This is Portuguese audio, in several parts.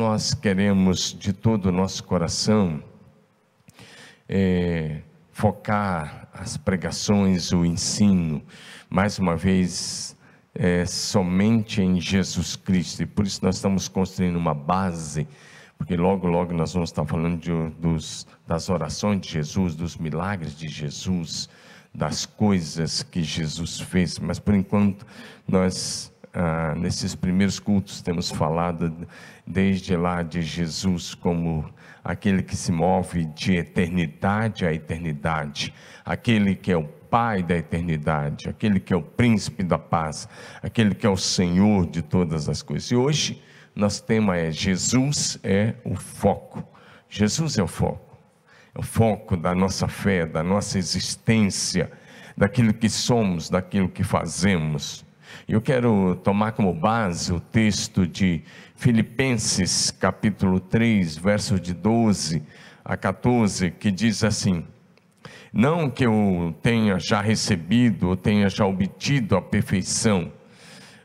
nós queremos de todo o nosso coração é, focar as pregações, o ensino, mais uma vez, é, somente em Jesus Cristo. E por isso nós estamos construindo uma base, porque logo, logo nós vamos estar falando de, dos, das orações de Jesus, dos milagres de Jesus, das coisas que Jesus fez. Mas por enquanto, nós, ah, nesses primeiros cultos, temos falado desde lá de Jesus como aquele que se move de eternidade a eternidade, aquele que é o Pai da eternidade, aquele que é o príncipe da paz, aquele que é o Senhor de todas as coisas. E hoje, nosso tema é Jesus é o foco. Jesus é o foco. É o foco da nossa fé, da nossa existência, daquilo que somos, daquilo que fazemos. Eu quero tomar como base o texto de Filipenses, capítulo 3, versos de 12 a 14, que diz assim: Não que eu tenha já recebido ou tenha já obtido a perfeição,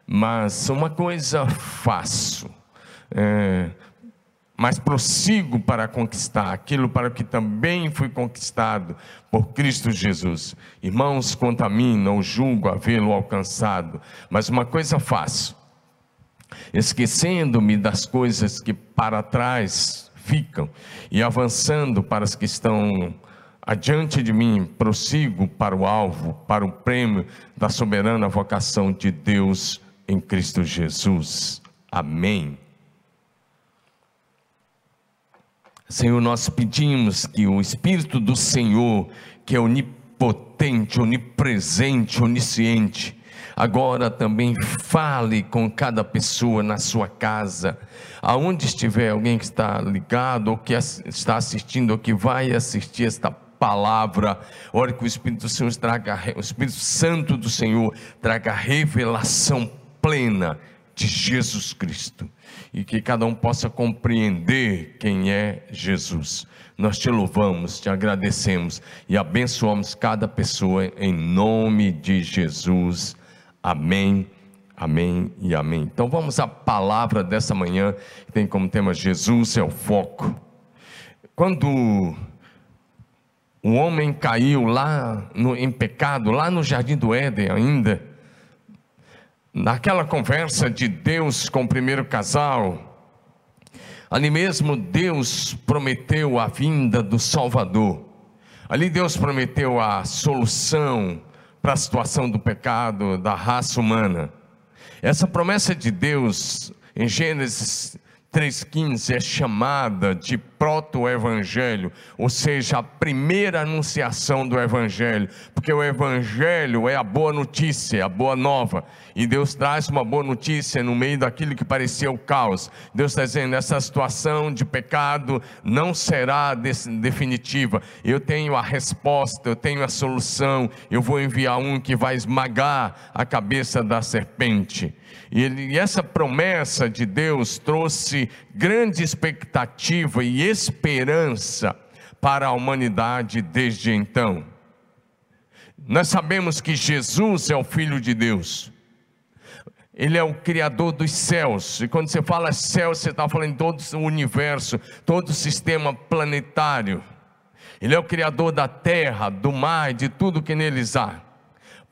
mas uma coisa faço, é, mas prossigo para conquistar aquilo para que também fui conquistado por Cristo Jesus. Irmãos, quanto a mim, não julgo havê-lo alcançado, mas uma coisa faço, esquecendo-me das coisas que para trás ficam e avançando para as que estão adiante de mim, prossigo para o alvo, para o prêmio da soberana vocação de Deus em Cristo Jesus. Amém. Senhor, nós pedimos que o Espírito do Senhor, que é onipotente, onipresente, onisciente, agora também fale com cada pessoa na sua casa, aonde estiver alguém que está ligado, ou que está assistindo, ou que vai assistir esta palavra, ore que o Espírito do Senhor traga, o Espírito Santo do Senhor traga revelação plena de Jesus Cristo e que cada um possa compreender quem é Jesus. Nós te louvamos, te agradecemos e abençoamos cada pessoa em nome de Jesus. Amém. Amém e amém. Então vamos à palavra dessa manhã, que tem como tema Jesus é o foco. Quando o homem caiu lá no, em pecado, lá no jardim do Éden ainda, naquela conversa de Deus com o primeiro casal, ali mesmo Deus prometeu a vinda do Salvador. Ali Deus prometeu a solução para a situação do pecado da raça humana. Essa promessa de Deus em Gênesis 3,15 é chamada de proto-evangelho, ou seja, a primeira anunciação do evangelho, porque o evangelho é a boa notícia, a boa nova, e Deus traz uma boa notícia no meio daquilo que parecia o caos. Deus está dizendo: essa situação de pecado não será definitiva. Eu tenho a resposta, eu tenho a solução. Eu vou enviar um que vai esmagar a cabeça da serpente. E, ele, e essa promessa de Deus trouxe grande expectativa e esperança para a humanidade desde então. Nós sabemos que Jesus é o Filho de Deus. Ele é o Criador dos céus. E quando você fala céu, você está falando todo o universo, todo o sistema planetário. Ele é o Criador da terra, do mar, de tudo que neles há.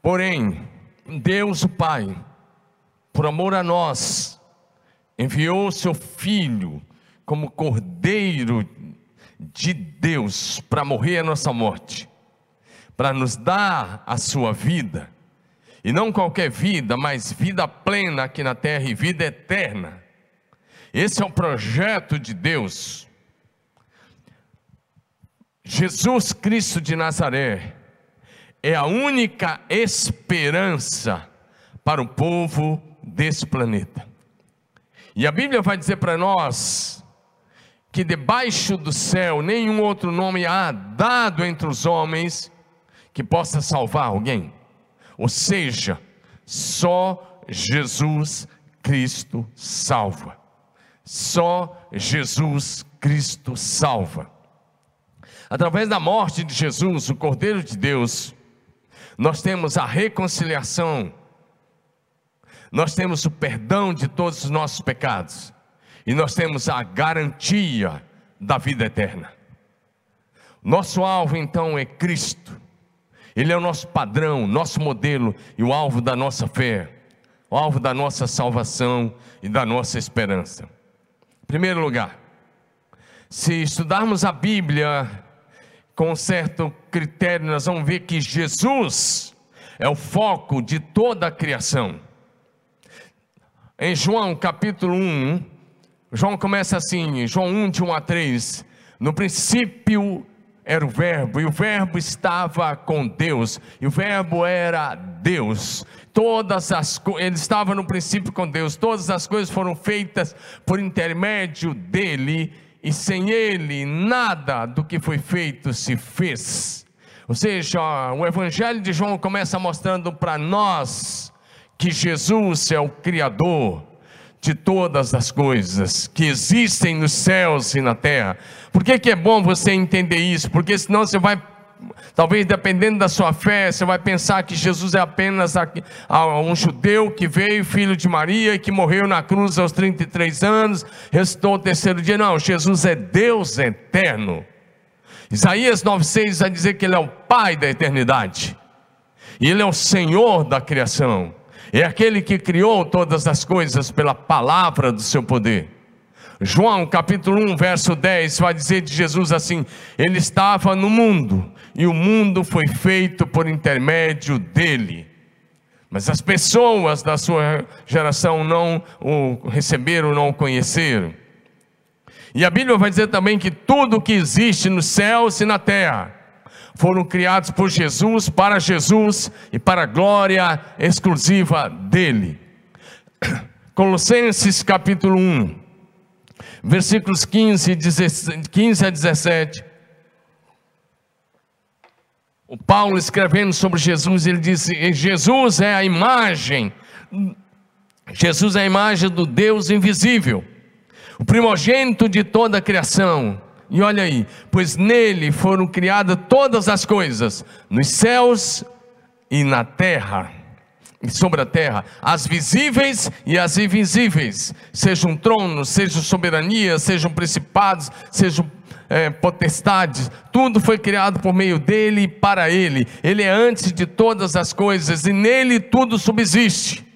Porém, Deus Pai, por amor a nós, enviou seu Filho como Cordeiro de Deus para morrer a nossa morte, para nos dar a sua vida e não qualquer vida, mas vida plena aqui na terra e vida eterna. Esse é o projeto de Deus. Jesus Cristo de Nazaré é a única esperança para o povo desse planeta. E a Bíblia vai dizer para nós que debaixo do céu nenhum outro nome há dado entre os homens que possa salvar alguém. Ou seja, só Jesus Cristo salva. Só Jesus Cristo salva. Através da morte de Jesus, o Cordeiro de Deus, nós temos a reconciliação, nós temos o perdão de todos os nossos pecados, e nós temos a garantia da vida eterna. Nosso alvo então é Cristo, Ele é o nosso padrão, nosso modelo e o alvo da nossa fé, o alvo da nossa salvação e da nossa esperança. Em primeiro lugar, se estudarmos a Bíblia com certo critério, nós vamos ver que Jesus é o foco de toda a criação. Em João capítulo 1, João começa assim, João 1, de 1 a 3. No princípio era o Verbo, e o Verbo estava com Deus, e o Verbo era Deus. Todas as ele estava no princípio com Deus, todas as coisas foram feitas por intermédio dele, e sem ele nada do que foi feito se fez. Ou seja, o Evangelho de João começa mostrando para nós que Jesus é o Criador de todas as coisas que existem nos céus e na terra. Por que, que é bom você entender isso? Porque senão você vai, talvez dependendo da sua fé, você vai pensar que Jesus é apenas um judeu que veio, filho de Maria, e que morreu na cruz aos 33 anos, restou o terceiro dia. Não, Jesus é Deus eterno. Isaías 9,6 vai dizer que Ele é o Pai da eternidade, e Ele é o Senhor da criação é aquele que criou todas as coisas pela palavra do seu poder. João capítulo 1, verso 10 vai dizer de Jesus assim: Ele estava no mundo e o mundo foi feito por intermédio dele. Mas as pessoas da sua geração não o receberam, não o conheceram. E a Bíblia vai dizer também que tudo que existe nos céus e na terra foram criados por Jesus, para Jesus e para a glória exclusiva dele. Colossenses capítulo 1, versículos 15, 15 a 17. O Paulo escrevendo sobre Jesus, ele disse: Jesus é a imagem, Jesus é a imagem do Deus invisível, o primogênito de toda a criação e olha aí, pois nele foram criadas todas as coisas, nos céus e na terra, e sobre a terra, as visíveis e as invisíveis, sejam tronos, sejam soberanias, sejam principados, sejam é, potestades, tudo foi criado por meio dele e para ele. Ele é antes de todas as coisas e nele tudo subsiste.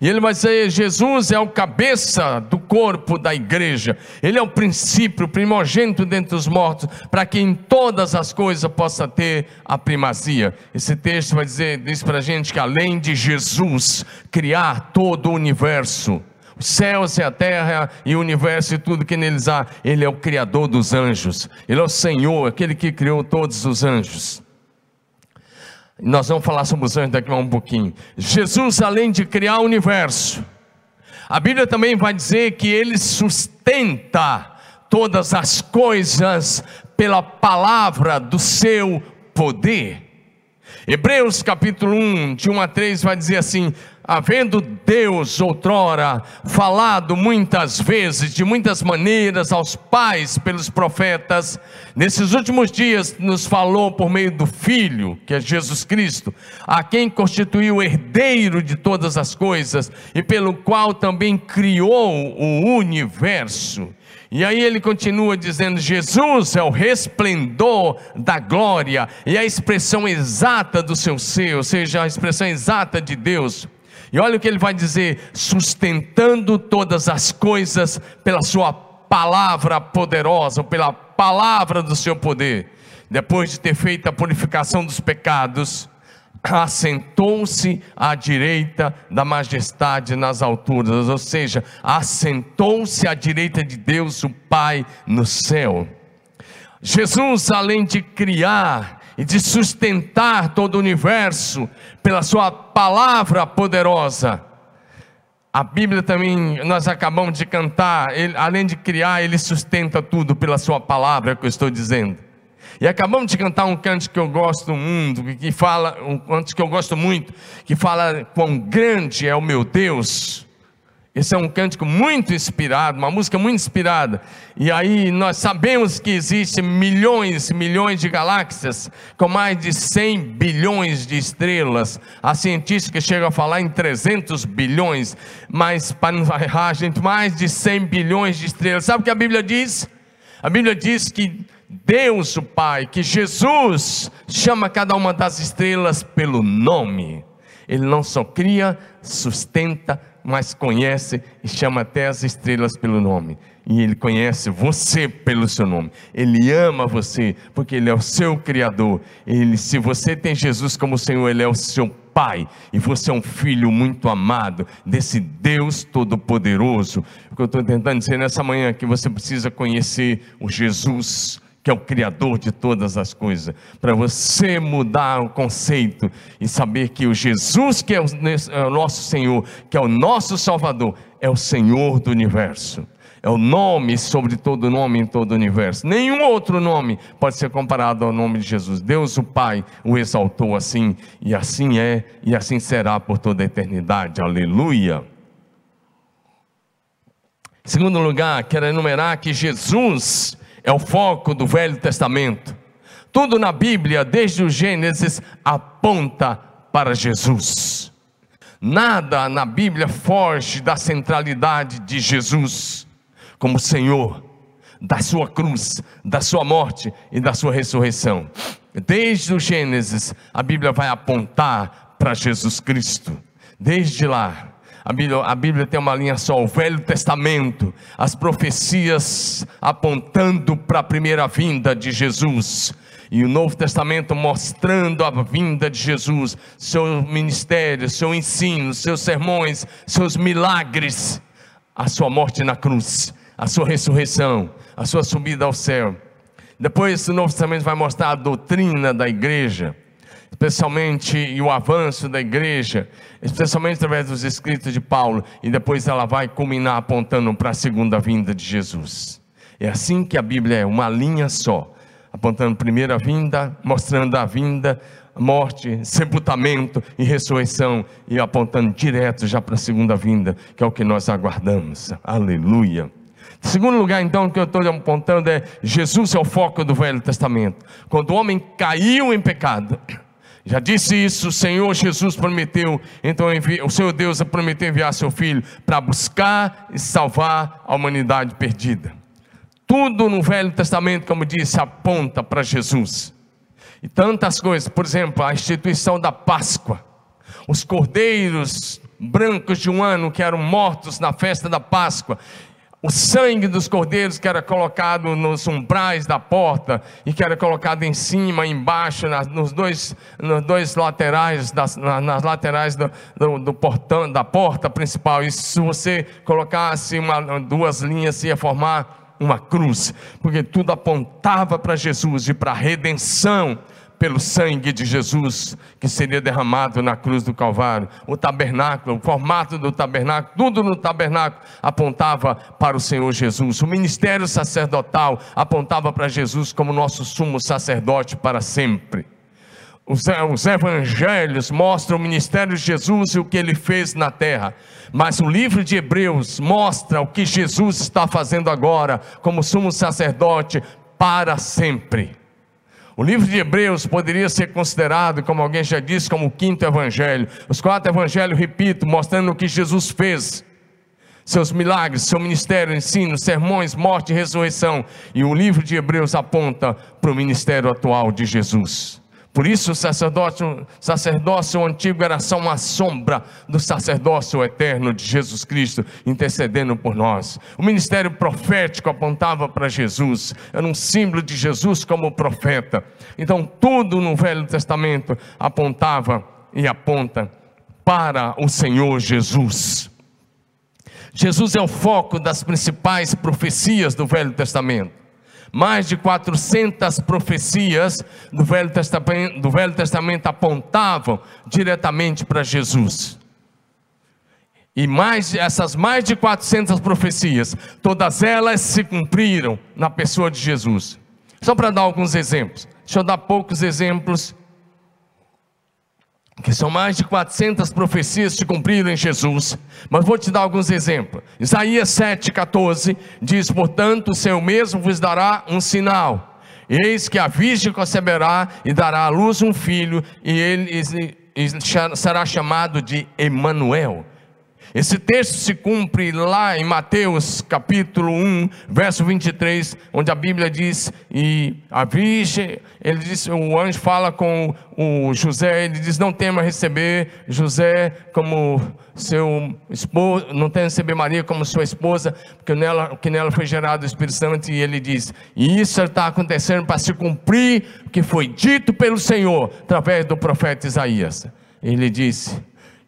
E ele vai dizer: Jesus é o cabeça do corpo da igreja, ele é o princípio, o primogênito dentre os mortos, para que em todas as coisas possa ter a primazia. Esse texto vai dizer, diz para a gente que além de Jesus criar todo o universo, os céus e a terra e o universo e tudo que neles há, ele é o Criador dos anjos, ele é o Senhor, aquele que criou todos os anjos. Nós vamos falar sobre os anjos daqui a um pouquinho. Jesus, além de criar o universo, a Bíblia também vai dizer que ele sustenta todas as coisas pela palavra do seu poder. Hebreus capítulo 1, de 1 a 3 vai dizer assim: havendo Deus outrora falado muitas vezes, de muitas maneiras aos pais pelos profetas, nesses últimos dias nos falou por meio do Filho, que é Jesus Cristo, a quem constituiu herdeiro de todas as coisas e pelo qual também criou o universo. E aí ele continua dizendo: Jesus é o resplendor da glória e a expressão exata do seu ser, ou seja, a expressão exata de Deus. E olha o que ele vai dizer: sustentando todas as coisas pela sua palavra poderosa, pela palavra do seu poder. Depois de ter feito a purificação dos pecados, assentou-se à direita da majestade nas alturas, ou seja, assentou-se à direita de Deus, o Pai, no céu. Jesus, além de criar e de sustentar todo o universo pela Sua palavra poderosa. A Bíblia também, nós acabamos de cantar, ele, além de criar, Ele sustenta tudo pela Sua palavra, é o que eu estou dizendo. E acabamos de cantar um canto que eu gosto muito, que fala, um canto que eu gosto muito, que fala quão grande é o meu Deus Esse é um cântico muito inspirado, uma música muito inspirada. E aí nós sabemos que existem milhões e milhões de galáxias, com mais de 100 bilhões de estrelas. Há cientistas que chegam a falar em 300 bilhões, mas para não errar, gente, mais de 100 bilhões de estrelas. Sabe o que a Bíblia diz? A Bíblia diz que Deus, o Pai, que Jesus chama cada uma das estrelas pelo nome. Ele não só cria, sustenta, mas conhece e chama até as estrelas pelo nome. E Ele conhece você pelo seu nome. Ele ama você, porque Ele é o seu Criador. Ele, se você tem Jesus como Senhor, Ele é o seu Pai. E você é um filho muito amado desse Deus Todo-Poderoso. O que eu estou tentando dizer nessa manhã é que você precisa conhecer o Jesus que é o Criador de todas as coisas, para você mudar o conceito e saber que o Jesus, que é o, é o nosso Senhor, que é o nosso Salvador, é o Senhor do universo é o nome sobre todo nome em todo o universo. Nenhum outro nome pode ser comparado ao nome de Jesus. Deus, o Pai, o exaltou assim, e assim é, e assim será por toda a eternidade. Aleluia. Segundo lugar, quero enumerar que Jesus é o foco do Velho Testamento. Tudo na Bíblia, desde o Gênesis, aponta para Jesus. Nada na Bíblia foge da centralidade de Jesus como Senhor, da sua cruz, da sua morte e da sua ressurreição. Desde o Gênesis, a Bíblia vai apontar para Jesus Cristo. Desde lá, a Bíblia, a Bíblia tem uma linha só, o Velho Testamento, as profecias apontando para a primeira vinda de Jesus. E o Novo Testamento mostrando a vinda de Jesus, seu ministério, seu ensino, seus sermões, seus milagres, a sua morte na cruz, a sua ressurreição, a sua subida ao céu. Depois o Novo Testamento vai mostrar a doutrina da igreja, especialmente e o avanço da igreja, especialmente através dos escritos de Paulo, e depois ela vai culminar apontando para a segunda vinda de Jesus. É assim que a Bíblia é, uma linha só, apontando primeira vinda, mostrando a vinda, morte, sepultamento e ressurreição, e apontando direto já para a segunda vinda, que é o que nós aguardamos. Aleluia. Segundo lugar, então, que eu estou apontando é: Jesus é o foco do Velho Testamento. Quando o homem caiu em pecado, já disse isso, o Senhor Jesus prometeu, então o Senhor Deus prometeu enviar seu filho para buscar e salvar a humanidade perdida. Tudo no Velho Testamento, como disse, aponta para Jesus. E tantas coisas, por exemplo, a instituição da Páscoa, os cordeiros brancos de um ano que eram mortos na festa da Páscoa, o sangue dos cordeiros que era colocado nos umbrais da porta e que era colocado em cima, embaixo, nas, nos dois, nos dois laterais, das, nas laterais do, do, do, portão, da porta principal. E se você colocasse uma, duas linhas, ia formar uma cruz, porque tudo apontava para Jesus e para a redenção pelo sangue de Jesus que seria derramado na cruz do Calvário. O tabernáculo, o formato do tabernáculo, tudo no tabernáculo apontava para o Senhor Jesus. O ministério sacerdotal apontava para Jesus como nosso sumo sacerdote para sempre. Os, os, evangelhos mostram o ministério de Jesus e o que ele fez na terra, mas o livro de Hebreus mostra o que Jesus está fazendo agora, como sumo sacerdote para sempre. O livro de Hebreus poderia ser considerado, como alguém já disse, como o quinto evangelho. Os quatro evangelhos, repito, mostrando o que Jesus fez. Seus milagres, seu ministério, ensino, sermões, morte e ressurreição. E o livro de Hebreus aponta para o ministério atual de Jesus. Por isso o sacerdócio, sacerdócio antigo era só uma sombra do sacerdócio eterno de Jesus Cristo intercedendo por nós. O ministério profético apontava para Jesus, era um símbolo de Jesus como profeta. Então tudo no Velho Testamento apontava e aponta para o Senhor Jesus. Jesus é o foco das principais profecias do Velho Testamento mais de 400 profecias do Velho Testamento, do Velho Testamento apontavam diretamente para Jesus. E mais, essas mais de 400 profecias, todas elas se cumpriram na pessoa de Jesus. Só para dar alguns exemplos. Deixa eu dar poucos exemplos que são mais de 400 profecias se cumpriram em Jesus, mas vou te dar alguns exemplos. Isaías 7,14 diz: Portanto, o Senhor mesmo vos dará um sinal. Eis que a virgem conceberá e dará à luz um filho, e ele será chamado de Emanuel. Esse texto se cumpre lá em Mateus capítulo 1, verso 23, onde a Bíblia diz, e a virgem, ele diz, o anjo fala com o José, ele diz, não tema receber José como seu esposo, não tema receber Maria como sua esposa, porque nela, que nela foi gerado o Espírito Santo, e ele diz, e isso está acontecendo para se cumprir o que foi dito pelo Senhor, através do profeta Isaías. Ele disse,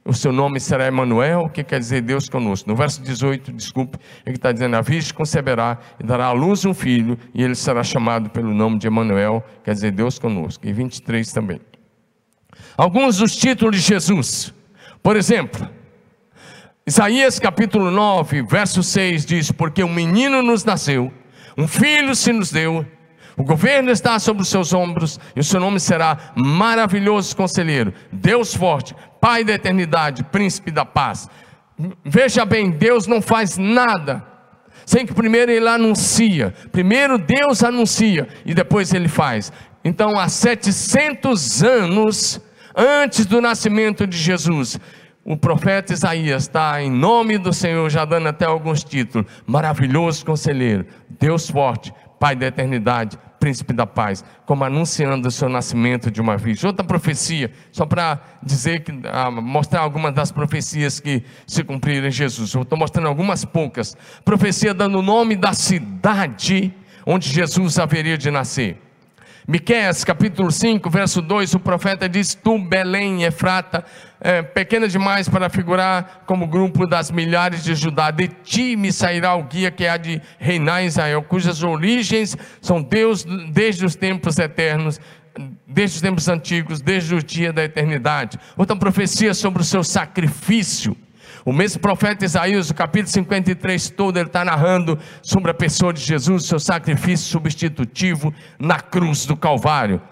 o seu nome será Emanuel, que quer dizer Deus conosco. No verso 18, desculpe, ele está dizendo: A virgem conceberá e dará à luz um filho, e ele será chamado pelo nome de Emanuel, quer dizer Deus conosco. E 23 também. Alguns dos títulos de Jesus. Por exemplo, Isaías capítulo 9, verso 6 diz: Porque um menino nos nasceu, um filho se nos deu, o governo está sobre os seus ombros, e o seu nome será maravilhoso conselheiro, Deus forte, Pai da eternidade, príncipe da paz. Veja bem, Deus não faz nada sem que primeiro ele anuncia. Primeiro Deus anuncia e depois ele faz. Então, há 700 anos antes do nascimento de Jesus, o profeta Isaías está em nome do Senhor, já dando até alguns títulos: maravilhoso conselheiro, Deus forte, Pai da eternidade, príncipe da paz, como anunciando o seu nascimento de uma virgem. Outra profecia, só para dizer que ah, mostrar algumas das profecias que se cumpriram em Jesus. Eu estou mostrando algumas poucas. Profecia dando o nome da cidade onde Jesus haveria de nascer. Miqueias capítulo 5, verso 2, o profeta diz: Tu, Belém, Efrata, é, pequena demais para figurar como grupo das milhares de Judá, de ti me sairá o guia que há de reinar em Israel, cujas origens são Deus desde os tempos eternos, desde os tempos antigos, desde o dia da eternidade. Outra profecia sobre o seu sacrifício. O mesmo profeta Isaías, o capítulo 53 todo, ele está narrando sobre a pessoa de Jesus, seu sacrifício substitutivo na cruz do Calvário.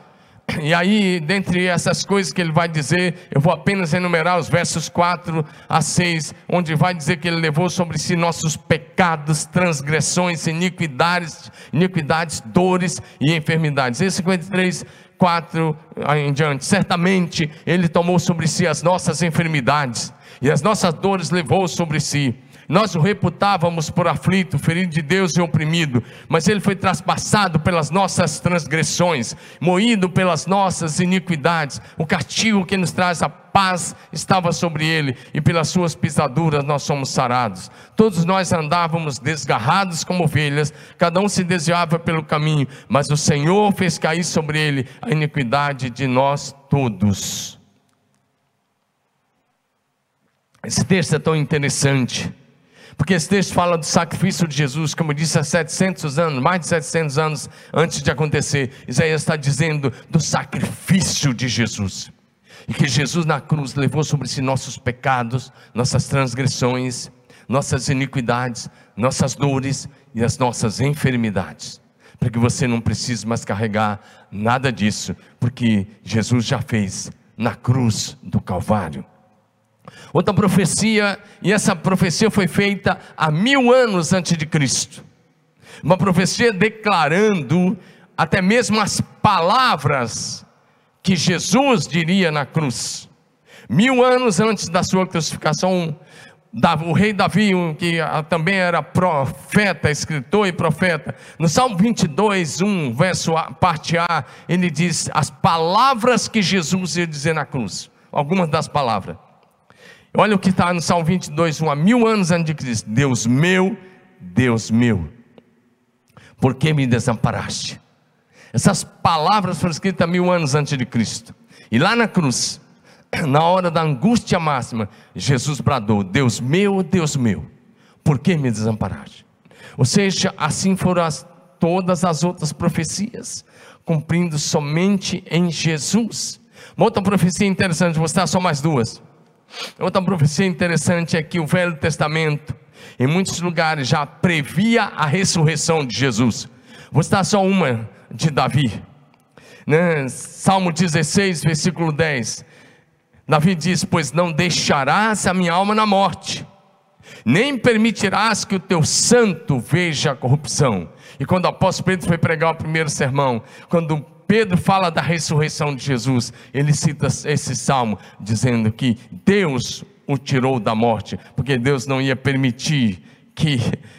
E aí, dentre essas coisas que ele vai dizer, eu vou apenas enumerar os versos 4 a 6, onde vai dizer que ele levou sobre si nossos pecados, transgressões, iniquidades, iniquidades, dores e enfermidades. Esse 53 4 em diante. Certamente ele tomou sobre si as nossas enfermidades e as nossas dores levou sobre si. Nós o reputávamos por aflito, ferido de Deus e oprimido, mas ele foi traspassado pelas nossas transgressões, moído pelas nossas iniquidades. O castigo que nos traz a paz estava sobre ele, e pelas suas pisaduras nós somos sarados. Todos nós andávamos desgarrados como ovelhas, cada um se desviava pelo caminho, mas o Senhor fez cair sobre ele a iniquidade de nós todos. Esse texto é tão interessante porque esse texto fala do sacrifício de Jesus, como eu disse, há 700 anos, mais de 700 anos antes de acontecer. Isaías está dizendo do sacrifício de Jesus. E que Jesus na cruz levou sobre si nossos pecados, nossas transgressões, nossas iniquidades, nossas dores e as nossas enfermidades. Para que você não precise mais carregar nada disso, porque Jesus já fez na cruz do Calvário. Outra profecia, e essa profecia foi feita há mil anos antes de Cristo. Uma profecia declarando até mesmo as palavras que Jesus diria na cruz. Mil anos antes da sua crucificação, o rei Davi, que também era profeta, escritor e profeta, no Salmo 22, 1, verso a, parte A, ele diz as palavras que Jesus ia dizer na cruz. Algumas das palavras. Olha o que está no Salmo 22, um, há mil anos antes de Cristo. Deus meu, Deus meu, por que me desamparaste? Essas palavras foram escritas mil anos antes de Cristo. E lá na cruz, na hora da angústia máxima, Jesus bradou: Deus meu, Deus meu, por que me desamparaste? Ou seja, assim foram as, todas as outras profecias, cumprindo somente em Jesus. Uma outra profecia interessante, vou citar só mais duas. Outra profecia interessante é que o Velho Testamento, em muitos lugares, já previa a ressurreição de Jesus. Vou citar só uma de Davi. Né? Salmo 16, versículo 10. Davi diz: Pois não deixarás a minha alma na morte, nem permitirás que o teu santo veja a corrupção. E quando o apóstolo Pedro foi pregar o primeiro sermão, quando Pedro fala da ressurreição de Jesus, ele cita esse salmo, dizendo que Deus o tirou da morte, porque Deus não ia permitir que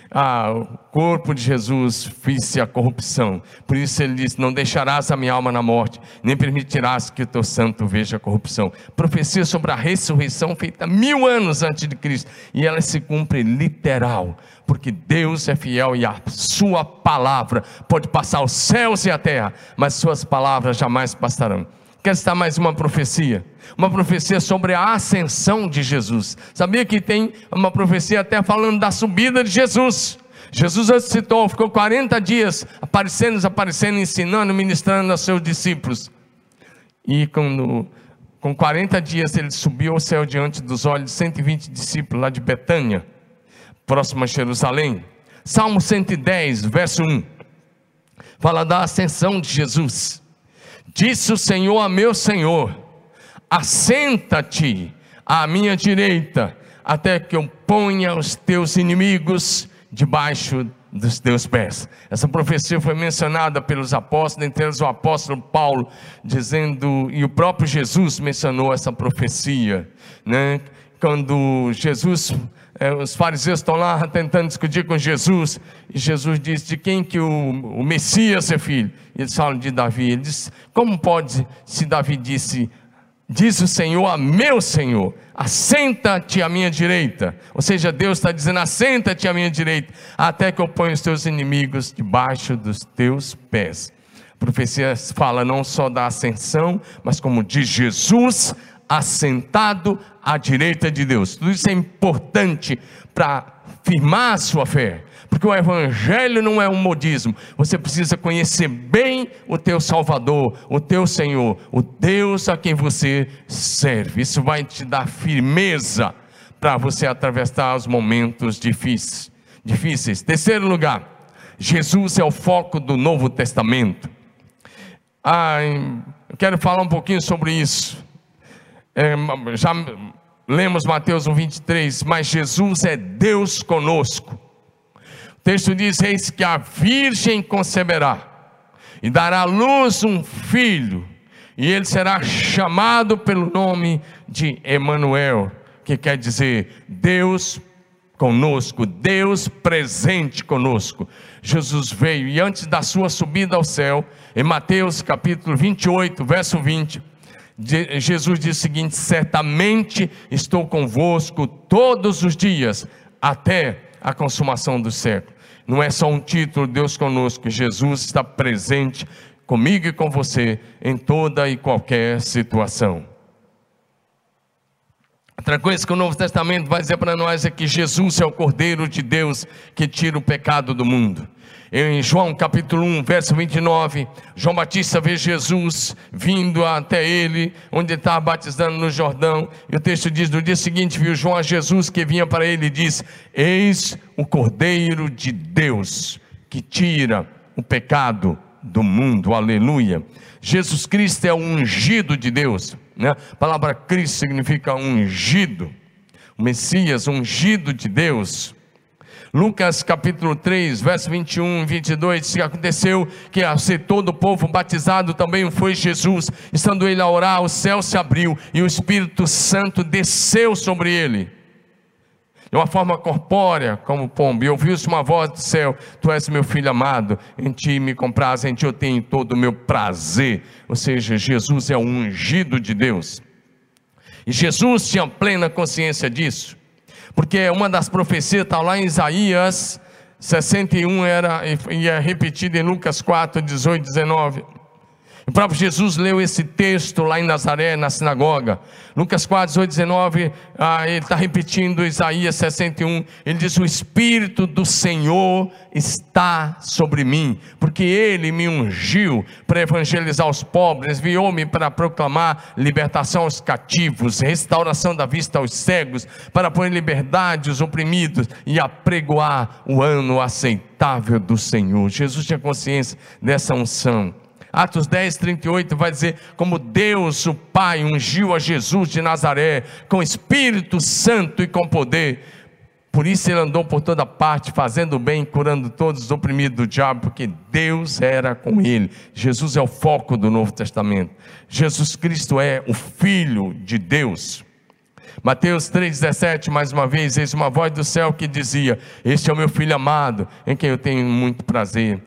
ah, o corpo de Jesus visse a corrupção. Por isso ele diz: Não deixarás a minha alma na morte, nem permitirás que o teu santo veja a corrupção. Profecia sobre a ressurreição feita mil anos antes de Cristo, e ela se cumpre literal, porque Deus é fiel e a sua palavra pode passar os céus e a terra, mas suas palavras jamais passarão. Quer estar mais uma profecia? Uma profecia sobre a ascensão de Jesus. Sabia que tem uma profecia até falando da subida de Jesus? Jesus ressuscitou, ficou 40 dias aparecendo, desaparecendo, ensinando, ministrando aos seus discípulos. E quando, com 40 dias ele subiu ao céu diante dos olhos de 120 discípulos lá de Betânia, próximo a Jerusalém. Salmo 110, verso 1. Fala da ascensão de Jesus. Disse o Senhor a meu Senhor: Assenta-te à minha direita, até que eu ponha os teus inimigos debaixo dos teus pés. Essa profecia foi mencionada pelos apóstolos, entre eles o apóstolo Paulo, dizendo, e o próprio Jesus mencionou essa profecia, né? Quando Jesus os fariseus estão lá tentando discutir com Jesus, e Jesus diz: De quem que o, o Messias é filho? E eles falam de Davi. Ele diz: Como pode, se Davi disse, diz o Senhor a meu Senhor, assenta-te à minha direita? Ou seja, Deus está dizendo: assenta-te à minha direita, até que eu ponha os teus inimigos debaixo dos teus pés. A profecia fala não só da ascensão, mas como de Jesus assentado à direita de Deus. Tudo isso é importante para firmar a sua fé, porque o evangelho não é um modismo. Você precisa conhecer bem o teu Salvador, o teu Senhor, o Deus a quem você serve. Isso vai te dar firmeza para você atravessar os momentos difíceis. Difíceis. Terceiro lugar, Jesus é o foco do Novo Testamento. Ah, eu quero falar um pouquinho sobre isso já lemos Mateus 1, 23, mas Jesus é Deus conosco. O texto diz: Eis que a virgem conceberá e dará à luz um filho, e ele será chamado pelo nome de Emanuel, que quer dizer Deus conosco, Deus presente conosco. Jesus veio e antes da sua subida ao céu, em Mateus capítulo 28, verso 20, Jesus diz o seguinte: certamente estou convosco todos os dias, até a consumação do século. Não é só um título, Deus conosco, Jesus está presente comigo e com você em toda e qualquer situação. Outra coisa que o Novo Testamento vai dizer para nós é que Jesus é o Cordeiro de Deus que tira o pecado do mundo. Em João capítulo 1, verso 29, João Batista vê Jesus vindo até ele, onde estava batizando no Jordão, e o texto diz: no dia seguinte viu João a Jesus que vinha para ele e diz: Eis o Cordeiro de Deus que tira o pecado do mundo, aleluia. Jesus Cristo é o ungido de Deus, né? a palavra Cristo significa ungido, o Messias, ungido de Deus. Lucas capítulo 3, verso 21 e 22, diz que aconteceu que a ser todo o povo batizado também foi Jesus. Estando ele a orar, o céu se abriu e o Espírito Santo desceu sobre ele. De uma forma corpórea, como pombo, e ouviu-se uma voz do céu: Tu és meu filho amado, em ti me compraz, em ti eu tenho todo o meu prazer. Ou seja, Jesus é o ungido de Deus. E Jesus tinha plena consciência disso porque uma das profecias está lá em Isaías 61, era, e é repetida em Lucas 4, 18, 19. O próprio Jesus leu esse texto lá em Nazaré, na sinagoga. Lucas 4, 18, 19, ah, ele está repetindo Isaías 61. Ele diz: O Espírito do Senhor está sobre mim, porque ele me ungiu para evangelizar os pobres, enviou-me para proclamar libertação aos cativos, restauração da vista aos cegos, para pôr em liberdade os oprimidos e apregoar o ano aceitável do Senhor. Jesus tinha consciência dessa unção. Atos 10, 38 vai dizer: como Deus, o Pai, ungiu a Jesus de Nazaré com Espírito Santo e com poder. Por isso ele andou por toda parte, fazendo bem, curando todos os oprimidos do diabo, porque Deus era com ele. Jesus é o foco do Novo Testamento. Jesus Cristo é o Filho de Deus. Mateus 3,17, mais uma vez, eis uma voz do céu que dizia: Este é o meu filho amado, em quem eu tenho muito prazer.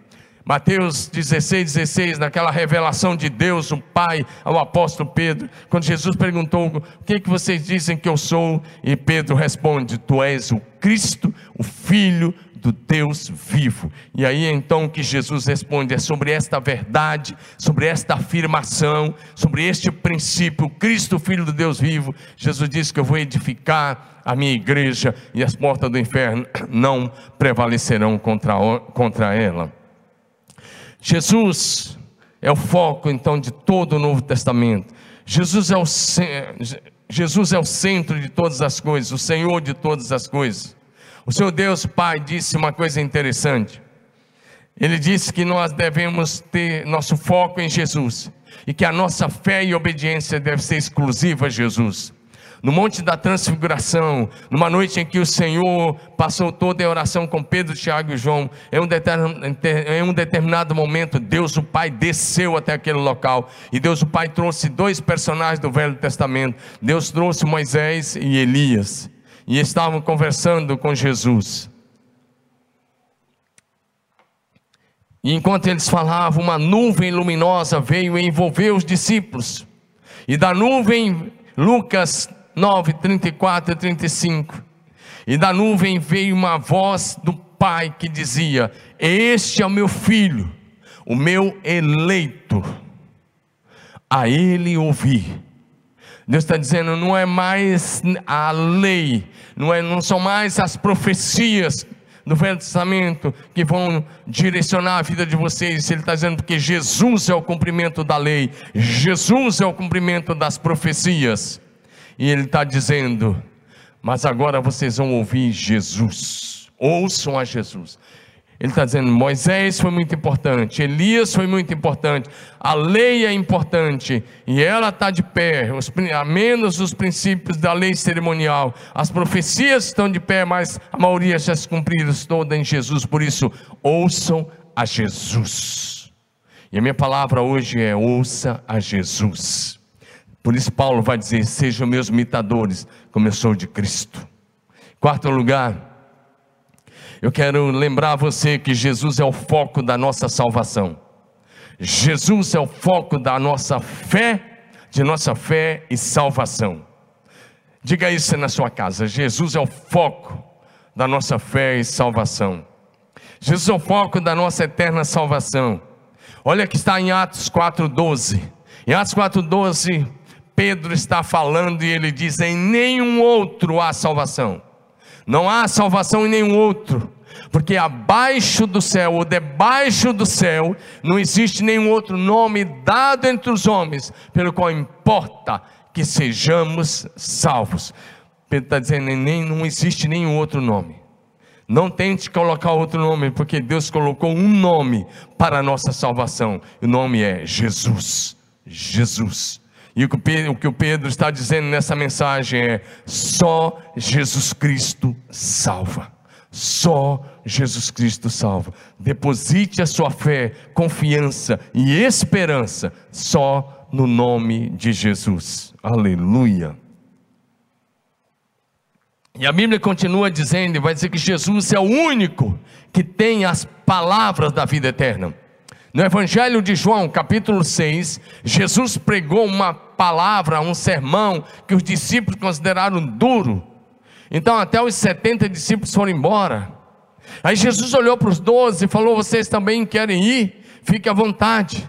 Mateus 16, 16, naquela revelação de Deus, o Pai, ao apóstolo Pedro, quando Jesus perguntou: O que, é que vocês dizem que eu sou? E Pedro responde: Tu és o Cristo, o Filho do Deus vivo. E aí então que Jesus responde é sobre esta verdade, sobre esta afirmação, sobre este princípio, Cristo, Filho do Deus vivo. Jesus disse que eu vou edificar a minha igreja e as portas do inferno não prevalecerão contra, contra ela. Jesus é o foco então de todo o Novo Testamento. Jesus é o, Jesus é o centro de todas as coisas, o Senhor de todas as coisas. O seu Deus Pai disse uma coisa interessante. Ele disse que nós devemos ter nosso foco em Jesus e que a nossa fé e obediência deve ser exclusiva a Jesus. No Monte da Transfiguração, numa noite em que o Senhor passou toda a oração com Pedro, Tiago e João, em um, em um determinado momento, Deus o Pai desceu até aquele local e Deus o Pai trouxe dois personagens do Velho Testamento. Deus trouxe Moisés e Elias e estavam conversando com Jesus. E enquanto eles falavam, uma nuvem luminosa veio e envolveu os discípulos. E da nuvem, Lucas 9, 34 e 35. E da nuvem veio uma voz do Pai que dizia: Este é o meu filho, o meu eleito, a ele ouvi. Deus está dizendo, não é mais a lei, não, é, não são mais as profecias do Velho Testamento que vão direcionar a vida de vocês. Ele está dizendo porque Jesus é o cumprimento da lei, Jesus é o cumprimento das profecias. E ele está dizendo, mas agora vocês vão ouvir Jesus, ouçam a Jesus. Ele está dizendo: Moisés foi muito importante, Elias foi muito importante, a lei é importante e ela está de pé, os, a menos os princípios da lei cerimonial. As profecias estão de pé, mas a maioria já se cumpriram toda em Jesus. Por isso, ouçam a Jesus. E a minha palavra hoje é: ouça a Jesus. Por isso, Paulo vai dizer: sejam meus imitadores, como eu sou de Cristo. Quarto lugar eu quero lembrar você que Jesus é o foco da nossa salvação. Jesus é o foco da nossa fé, de nossa fé e salvação. Diga isso na sua casa. Jesus é o foco da nossa fé e salvação. Jesus é o foco da nossa eterna salvação. Olha que está em Atos 4:12. Em Atos 4:12, Pedro está falando e ele diz: "Em nenhum outro há salvação". Não há salvação em nenhum outro, porque abaixo do céu ou debaixo do céu não existe nenhum outro nome dado entre os homens, pelo qual importa que sejamos salvos. Pedro está dizendo: nem, não existe nenhum outro nome. Não tente colocar outro nome, porque Deus colocou um nome para a nossa salvação. O nome é Jesus. Jesus. E o que o Pedro está dizendo nessa mensagem é: só Jesus Cristo salva. Só Jesus Cristo salva. Deposite a sua fé, confiança e esperança só no nome de Jesus. Aleluia. E a Bíblia continua dizendo, vai dizer que Jesus é o único que tem as palavras da vida eterna. No Evangelho de João, capítulo 6, Jesus pregou uma palavra, um sermão que os discípulos consideraram duro. Então, até os 70 discípulos foram embora. Aí Jesus olhou para os 12 e falou: Vocês também querem ir? Fique à vontade.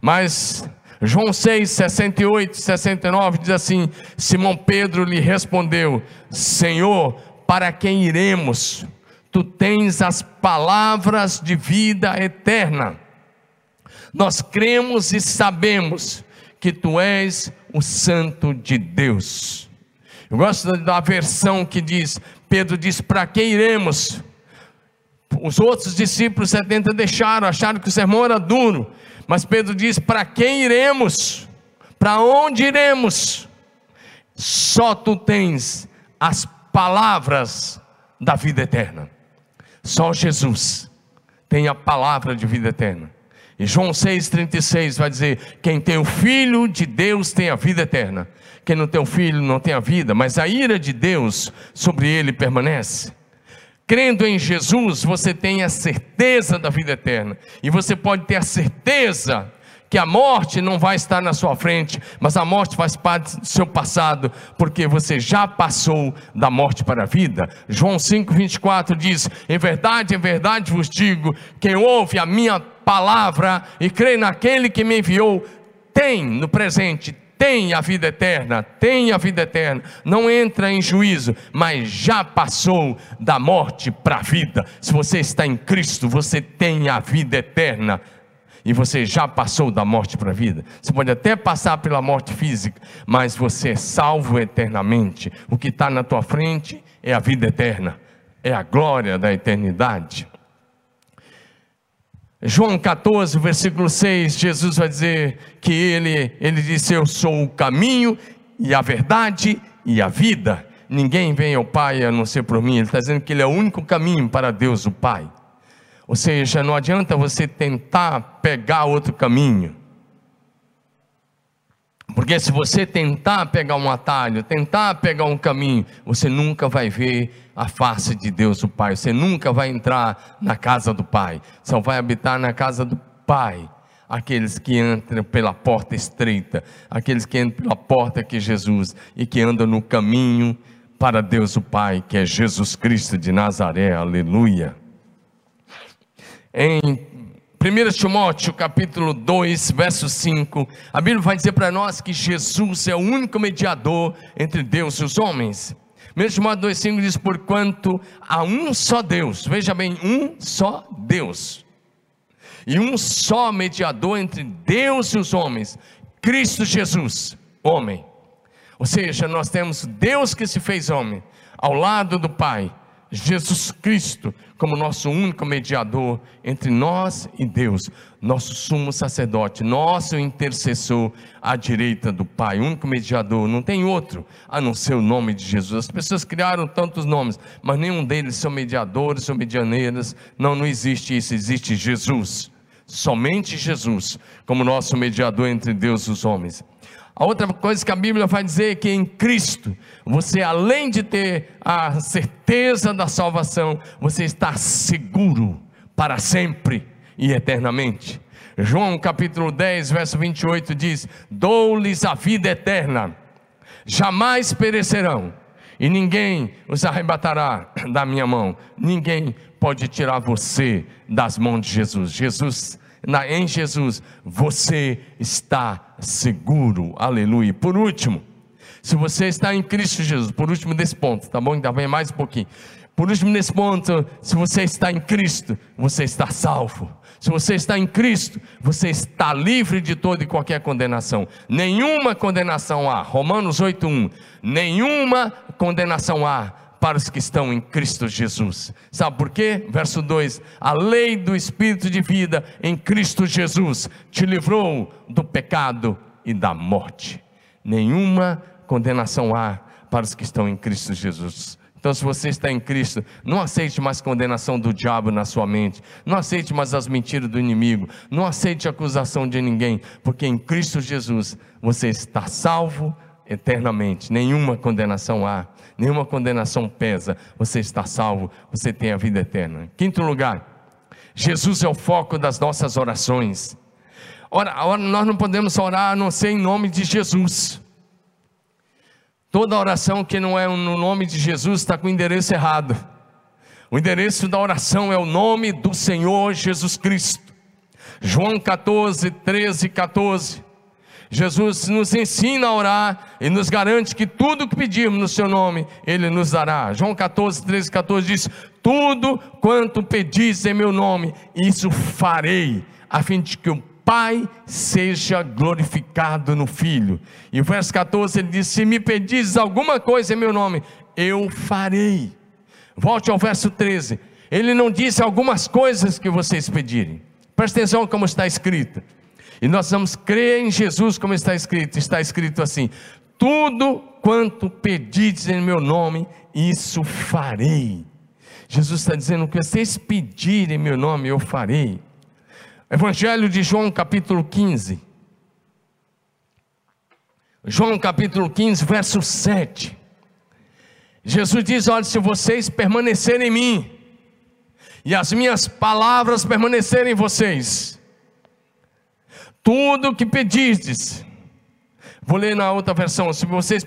Mas João 6, 68, 69 diz assim: Simão Pedro lhe respondeu: Senhor, para quem iremos? Tu tens as palavras de vida eterna. Nós cremos e sabemos que tu és o Santo de Deus. Eu gosto da versão que diz: Pedro diz: Para quem iremos? Os outros discípulos 70 deixaram, acharam que o sermão era duro. Mas Pedro diz: Para quem iremos? Para onde iremos? Só tu tens as palavras da vida eterna. Só Jesus tem a palavra de vida eterna. João 6,36 vai dizer: Quem tem o Filho de Deus tem a vida eterna. Quem não tem o Filho não tem a vida, mas a ira de Deus sobre ele permanece. Crendo em Jesus, você tem a certeza da vida eterna. E você pode ter a certeza que a morte não vai estar na sua frente, mas a morte faz parte do seu passado, porque você já passou da morte para a vida. João 5:24 diz: "Em verdade, em verdade vos digo, quem ouve a minha palavra e crê naquele que me enviou, tem no presente tem a vida eterna, tem a vida eterna, não entra em juízo, mas já passou da morte para a vida. Se você está em Cristo, você tem a vida eterna e você já passou da morte para a vida. Você pode até passar pela morte física, mas você é salvo eternamente. O que está na tua frente é a vida eterna, é a glória da eternidade. João 14, versículo 6, Jesus vai dizer que ele, ele disse: Eu sou o caminho e a verdade e a vida. Ninguém vem ao Pai a não ser por mim. Ele está dizendo que ele é o único caminho para Deus, o Pai. Ou seja, não adianta você tentar pegar outro caminho. Porque se você tentar pegar um atalho, tentar pegar um caminho, você nunca vai ver a face de Deus, o Pai. Você nunca vai entrar na casa do Pai. Só vai habitar na casa do Pai. Aqueles que entram pela porta estreita, aqueles que entram pela porta que é Jesus e que andam no caminho para Deus o Pai, que é Jesus Cristo de Nazaré. Aleluia. Em 1 Timóteo capítulo 2, verso 5, a Bíblia vai dizer para nós que Jesus é o único mediador entre Deus e os homens. 1 Timóteo 2, 5 diz: Porquanto há um só Deus, veja bem, um só Deus, e um só mediador entre Deus e os homens, Cristo Jesus, homem. Ou seja, nós temos Deus que se fez homem, ao lado do Pai, Jesus Cristo como nosso único mediador entre nós e Deus, nosso sumo sacerdote, nosso intercessor à direita do Pai, único mediador, não tem outro a não ser o nome de Jesus. As pessoas criaram tantos nomes, mas nenhum deles são mediadores, são medianeiras. Não, não existe isso, existe Jesus. Somente Jesus, como nosso mediador entre Deus e os homens. A outra coisa que a Bíblia vai dizer é que em Cristo, você além de ter a certeza da salvação, você está seguro para sempre e eternamente. João capítulo 10, verso 28 diz: Dou-lhes a vida eterna, jamais perecerão, e ninguém os arrebatará da minha mão, ninguém pode tirar você das mãos de Jesus. Jesus na, em Jesus, você está seguro. Aleluia. Por último, se você está em Cristo Jesus, por último desse ponto, tá bom? Ainda vem mais um pouquinho. Por último nesse ponto, se você está em Cristo, você está salvo. Se você está em Cristo, você está livre de toda e qualquer condenação. Nenhuma condenação há. Romanos 8:1. Nenhuma condenação há para os que estão em Cristo Jesus. Sabe por quê? Verso 2: A lei do Espírito de vida em Cristo Jesus te livrou do pecado e da morte. Nenhuma condenação há para os que estão em Cristo Jesus. Então, se você está em Cristo, não aceite mais condenação do diabo na sua mente, não aceite mais as mentiras do inimigo, não aceite acusação de ninguém, porque em Cristo Jesus você está salvo eternamente, nenhuma condenação há nenhuma condenação pesa, você está salvo, você tem a vida eterna. Quinto lugar, Jesus é o foco das nossas orações. Ora, ora, nós não podemos orar a não ser em nome de Jesus. Toda oração que não é no nome de Jesus está com o endereço errado. O endereço da oração é o nome do Senhor Jesus Cristo. João 14, 13 14. Jesus nos ensina a orar e nos garante que tudo que pedirmos no seu nome, Ele nos dará. João 14, 13, 14 diz: Tudo quanto pedis em meu nome, isso farei, a fim de que o Pai seja glorificado no Filho. E o verso 14 ele diz: Se me pedis alguma coisa em meu nome, eu farei. Volte ao verso 13: Ele não disse algumas coisas que vocês pedirem. Presta atenção como está escrito. E nós vamos crer em Jesus como está escrito. Está escrito assim: tudo quanto pedides em meu nome, isso farei. Jesus está dizendo: que vocês pedirem em meu nome, eu farei. Evangelho de João, capítulo 15. João capítulo 15, verso 7. Jesus diz: Olha, se vocês permanecerem em mim, e as minhas palavras permanecerem em vocês, tudo que pedistes, Vou ler na outra versão: se vocês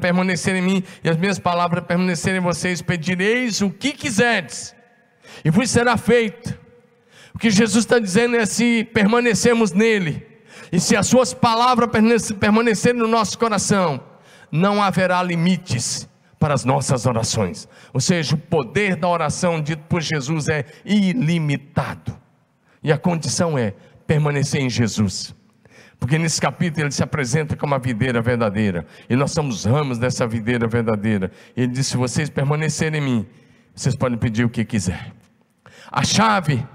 permanecerem em mim e as minhas palavras permanecerem em vocês, pedireis o que quiserdes, e vos será feito. O que Jesus está dizendo é: se permanecermos nele, e se as suas palavras permanecerem no nosso coração, não haverá limites para as nossas orações. Ou seja, o poder da oração dito por Jesus é ilimitado. E a condição é permanecer em Jesus. Porque nesse capítulo ele se apresenta como a videira verdadeira. E nós somos ramos dessa videira verdadeira. Ele diz: se vocês permanecerem em mim, vocês podem pedir o que quiser. A chave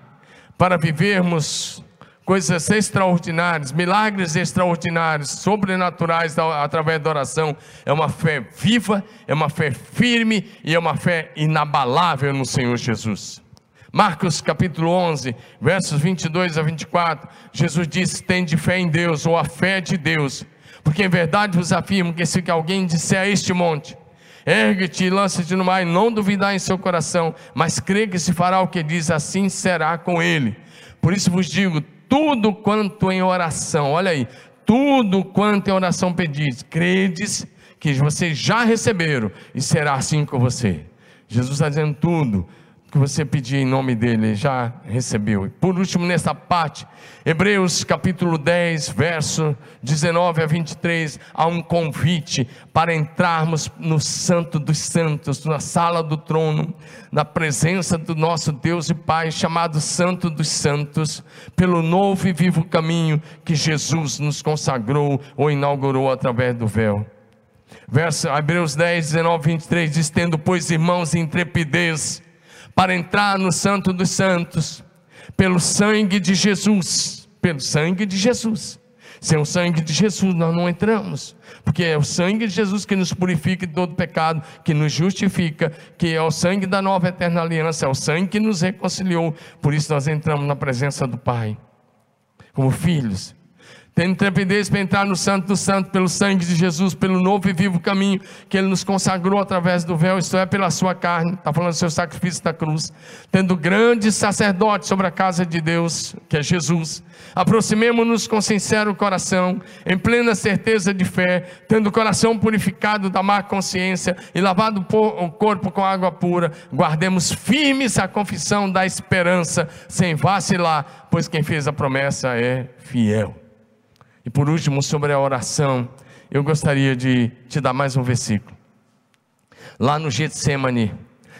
para vivermos coisas extraordinárias, milagres extraordinários, sobrenaturais através da oração, é uma fé viva, é uma fé firme e é uma fé inabalável no Senhor Jesus. Marcos capítulo 11, versos 22 a 24, Jesus diz: Tende fé em Deus, ou a fé de Deus, porque em verdade vos afirmo que se alguém disser a este monte, ergue-te e lança-te no mar, e não duvidar em seu coração, mas crê que se fará o que diz, assim será com ele. Por isso vos digo: tudo quanto em oração, olha aí, tudo quanto em oração pedis, credes que vocês já receberam, e será assim com você. Jesus está dizendo tudo que você pedir em nome dele, já recebeu. Por último, nessa parte, Hebreus capítulo 10, verso 19 a 23, há um convite para entrarmos no Santo dos Santos, na sala do trono, na presença do nosso Deus e Pai, chamado Santo dos Santos, pelo novo e vivo caminho que Jesus nos consagrou ou inaugurou através do véu. Verso Hebreus 10, 19, 23 diz: Tendo, pois, irmãos, intrepidez, para entrar no Santo dos Santos, pelo sangue de Jesus, pelo sangue de Jesus. Sem o sangue de Jesus nós não entramos, porque é o sangue de Jesus que nos purifica de todo pecado, que nos justifica, que é o sangue da nova eterna aliança, é o sangue que nos reconciliou. Por isso nós entramos na presença do Pai, como filhos, tem intrepidez para entrar no Santo do Santo pelo sangue de Jesus, pelo novo e vivo caminho que Ele nos consagrou através do véu, isto é, pela sua carne, está falando do seu sacrifício da cruz, tendo grande sacerdote sobre a casa de Deus, que é Jesus. Aproximemo-nos com sincero coração, em plena certeza de fé, tendo o coração purificado da má consciência e lavado o corpo com água pura, guardemos firmes a confissão da esperança, sem vacilar, pois quem fez a promessa é fiel. E por último, sobre a oração, eu gostaria de te dar mais um versículo. Lá no Getsemane,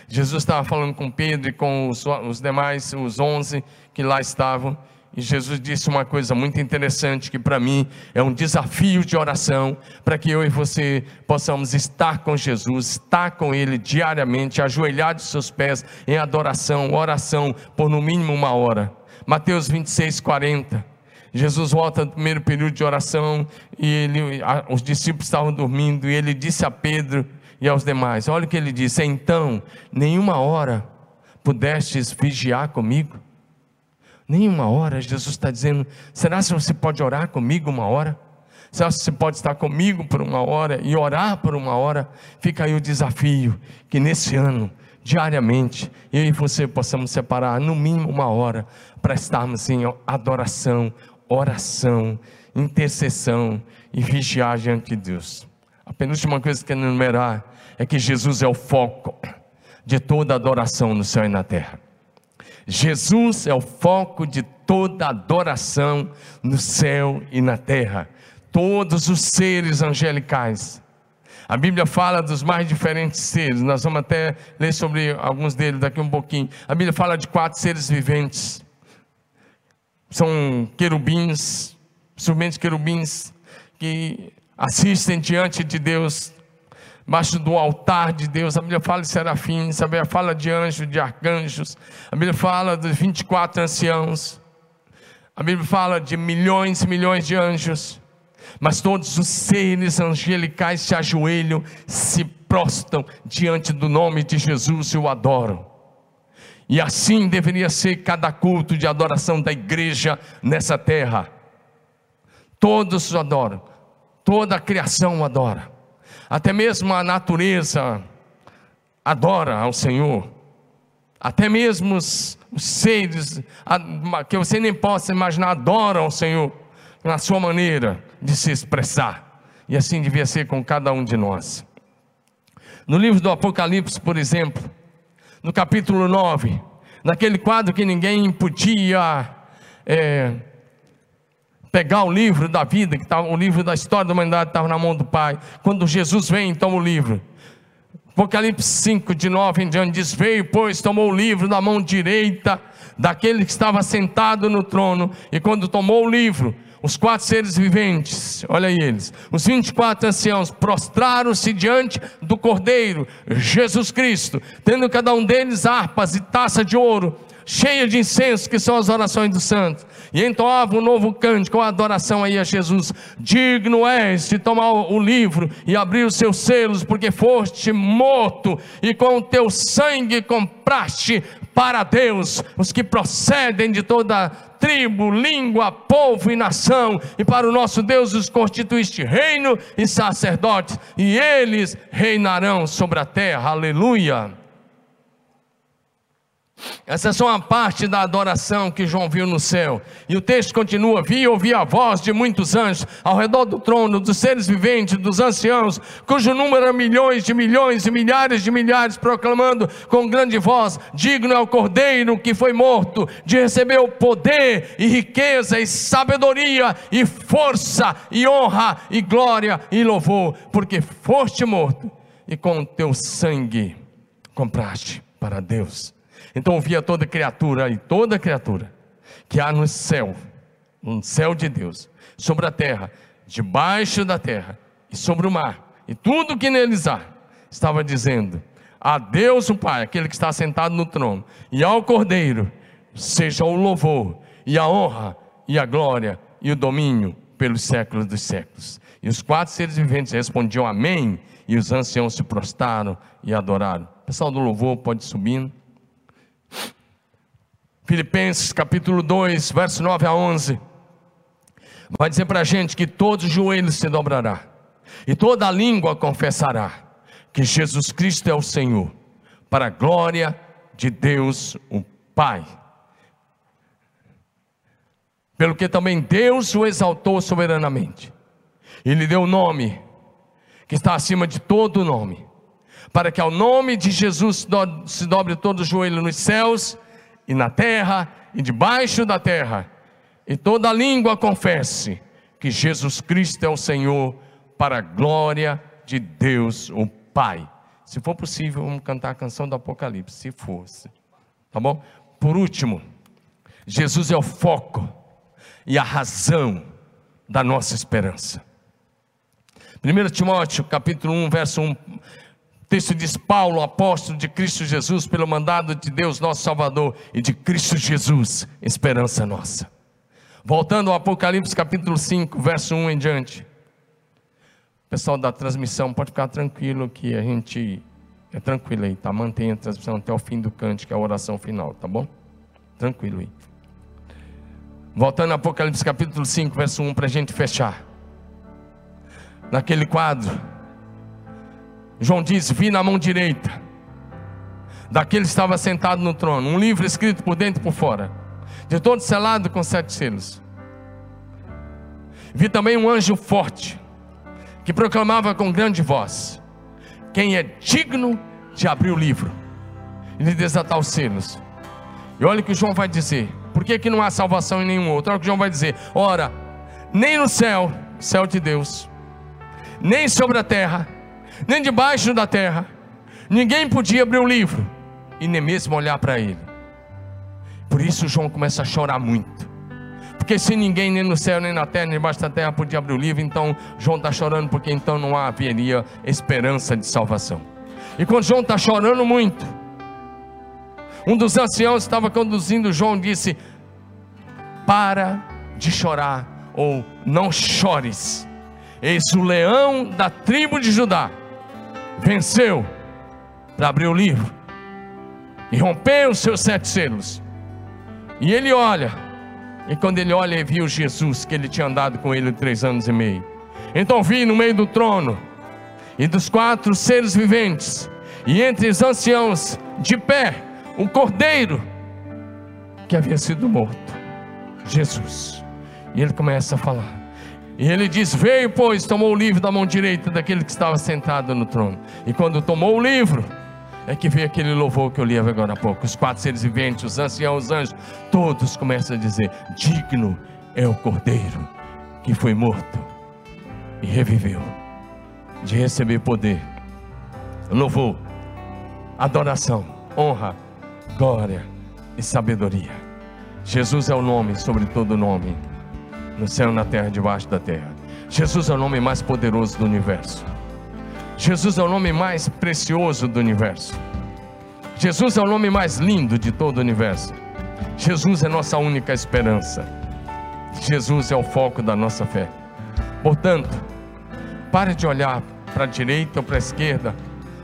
Jesus estava falando com Pedro e com os, os demais, os onze que lá estavam, e Jesus disse uma coisa muito interessante que para mim é um desafio de oração, para que eu e você possamos estar com Jesus, estar com Ele diariamente, ajoelhar de seus pés em adoração, oração, por no mínimo uma hora. Mateus 26, 40. Jesus volta no primeiro período de oração e ele, a, os discípulos estavam dormindo e ele disse a Pedro e aos demais: Olha o que ele disse, então, nenhuma hora pudestes vigiar comigo? Nenhuma hora, Jesus está dizendo: será que você pode orar comigo uma hora? Será que você pode estar comigo por uma hora e orar por uma hora? Fica aí o desafio que nesse ano, diariamente, eu e você possamos separar no mínimo uma hora para estarmos em adoração, oração, intercessão e vigiar diante de Deus. A penúltima coisa que eu quero enumerar é que Jesus é o foco de toda adoração no céu e na terra. Jesus é o foco de toda adoração no céu e na terra. Todos os seres angelicais. A Bíblia fala dos mais diferentes seres, nós vamos até ler sobre alguns deles daqui um pouquinho. A Bíblia fala de quatro seres viventes são querubins, somente querubins que assistem diante de Deus Embaixo do altar de Deus, a Bíblia fala de serafins, a Bíblia fala de anjos, de arcanjos, a Bíblia fala dos 24 anciãos, a Bíblia fala de milhões e milhões de anjos, mas todos os seres angelicais se ajoelham, se prostam diante do nome de Jesus e o adoram. E assim deveria ser cada culto de adoração da igreja nessa terra. Todos adoram, toda a criação adora, até mesmo a natureza adora ao Senhor, até mesmo os, os seres que você nem possa imaginar adoram ao Senhor na sua maneira de se expressar, e assim devia ser com cada um de nós. No livro do Apocalipse, por exemplo, no capítulo 9, naquele quadro que ninguém podia é, pegar o livro da vida, que estava o livro da história da humanidade estava na mão do Pai. Quando Jesus vem, toma o livro. Apocalipse 5, de 9 em diante, diz: Veio, pois, tomou o livro da mão direita daquele que estava sentado no trono, e quando tomou o livro, os quatro seres viventes, olha aí eles, os 24 anciãos prostraram-se diante do Cordeiro, Jesus Cristo, tendo cada um deles harpas e taça de ouro, cheia de incenso, que são as orações dos santos, e entoava um novo cântico, a adoração aí a Jesus: Digno és de tomar o livro e abrir os seus selos, porque foste morto, e com o teu sangue compraste para Deus os que procedem de toda tribo, língua, povo e nação, e para o nosso Deus os constituíste reino e sacerdotes, e eles reinarão sobre a terra. Aleluia. Essa é só uma parte da adoração que João viu no céu. E o texto continua: Vi e ouvi a voz de muitos anjos ao redor do trono, dos seres viventes, dos anciãos, cujo número era milhões de milhões e milhares de milhares, proclamando com grande voz: Digno é o cordeiro que foi morto, de receber o poder e riqueza e sabedoria e força e honra e glória e louvor, porque foste morto e com o teu sangue compraste para Deus então via toda criatura e toda criatura que há no céu, no céu de Deus, sobre a terra, debaixo da terra e sobre o mar, e tudo que neles há, estava dizendo: A Deus o Pai, aquele que está sentado no trono, e ao Cordeiro, seja o louvor, e a honra, e a glória, e o domínio pelos séculos dos séculos. E os quatro seres viventes respondiam Amém, e os anciãos se prostraram e adoraram. O pessoal do louvor pode subindo. Filipenses capítulo 2, verso 9 a 11, vai dizer para a gente que todos os joelhos se dobrará e toda língua confessará que Jesus Cristo é o Senhor, para a glória de Deus o Pai. Pelo que também Deus o exaltou soberanamente, e lhe deu o nome que está acima de todo nome, para que ao nome de Jesus se dobre todo o joelho nos céus e na terra e debaixo da terra, e toda língua confesse que Jesus Cristo é o Senhor, para a glória de Deus o Pai. Se for possível, vamos cantar a canção do Apocalipse, se fosse. Tá bom? Por último, Jesus é o foco e a razão da nossa esperança. 1 Timóteo, capítulo 1, verso 1 texto diz: Paulo, apóstolo de Cristo Jesus, pelo mandado de Deus, nosso Salvador, e de Cristo Jesus, esperança nossa. Voltando ao Apocalipse capítulo 5, verso 1 em diante. Pessoal da transmissão, pode ficar tranquilo que a gente é tranquilo aí, tá? Mantenha a transmissão até o fim do cântico, que é a oração final, tá bom? Tranquilo aí. Voltando ao Apocalipse capítulo 5, verso 1, para a gente fechar. Naquele quadro, João diz: Vi na mão direita daquele que estava sentado no trono, um livro escrito por dentro e por fora, de todo selado com sete selos. Vi também um anjo forte, que proclamava com grande voz: Quem é digno de abrir o livro e de desatar os selos? E olha o que João vai dizer: Por que, que não há salvação em nenhum outro? Olha o que João vai dizer: Ora, nem no céu, céu de Deus, nem sobre a terra, nem debaixo da terra. Ninguém podia abrir o livro e nem mesmo olhar para ele. Por isso João começa a chorar muito, Porque se ninguém nem no céu, nem na terra, nem debaixo da terra podia abrir o livro, então João está chorando, porque então não haveria esperança de salvação. E quando João está chorando muito, um dos anciãos estava conduzindo João disse: Para de chorar, ou não chores. Eis o leão da tribo de Judá venceu para abrir o livro e romper os seus sete selos. E ele olha, e quando ele olha, ele viu Jesus, que ele tinha andado com ele três anos e meio. Então vi no meio do trono e dos quatro seres viventes, e entre os anciãos, de pé, um cordeiro que havia sido morto, Jesus. E ele começa a falar. E ele diz: Veio, pois, tomou o livro da mão direita daquele que estava sentado no trono. E quando tomou o livro, é que veio aquele louvor que eu li agora há pouco. Os quatro seres viventes, os anciãos, os anjos, todos começam a dizer: Digno é o cordeiro que foi morto e reviveu, de receber poder, louvor, adoração, honra, glória e sabedoria. Jesus é o nome sobre todo nome no céu, na terra, debaixo da terra. Jesus é o nome mais poderoso do universo. Jesus é o nome mais precioso do universo. Jesus é o nome mais lindo de todo o universo. Jesus é nossa única esperança. Jesus é o foco da nossa fé. Portanto, pare de olhar para a direita ou para a esquerda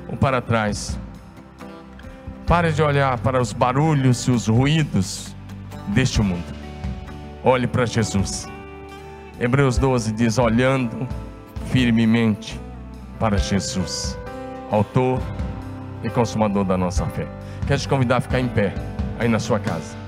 ou para trás. Pare de olhar para os barulhos e os ruídos deste mundo. Olhe para Jesus. Hebreus 12 diz: olhando firmemente para Jesus, Autor e Consumador da nossa fé. Quero te convidar a ficar em pé aí na sua casa.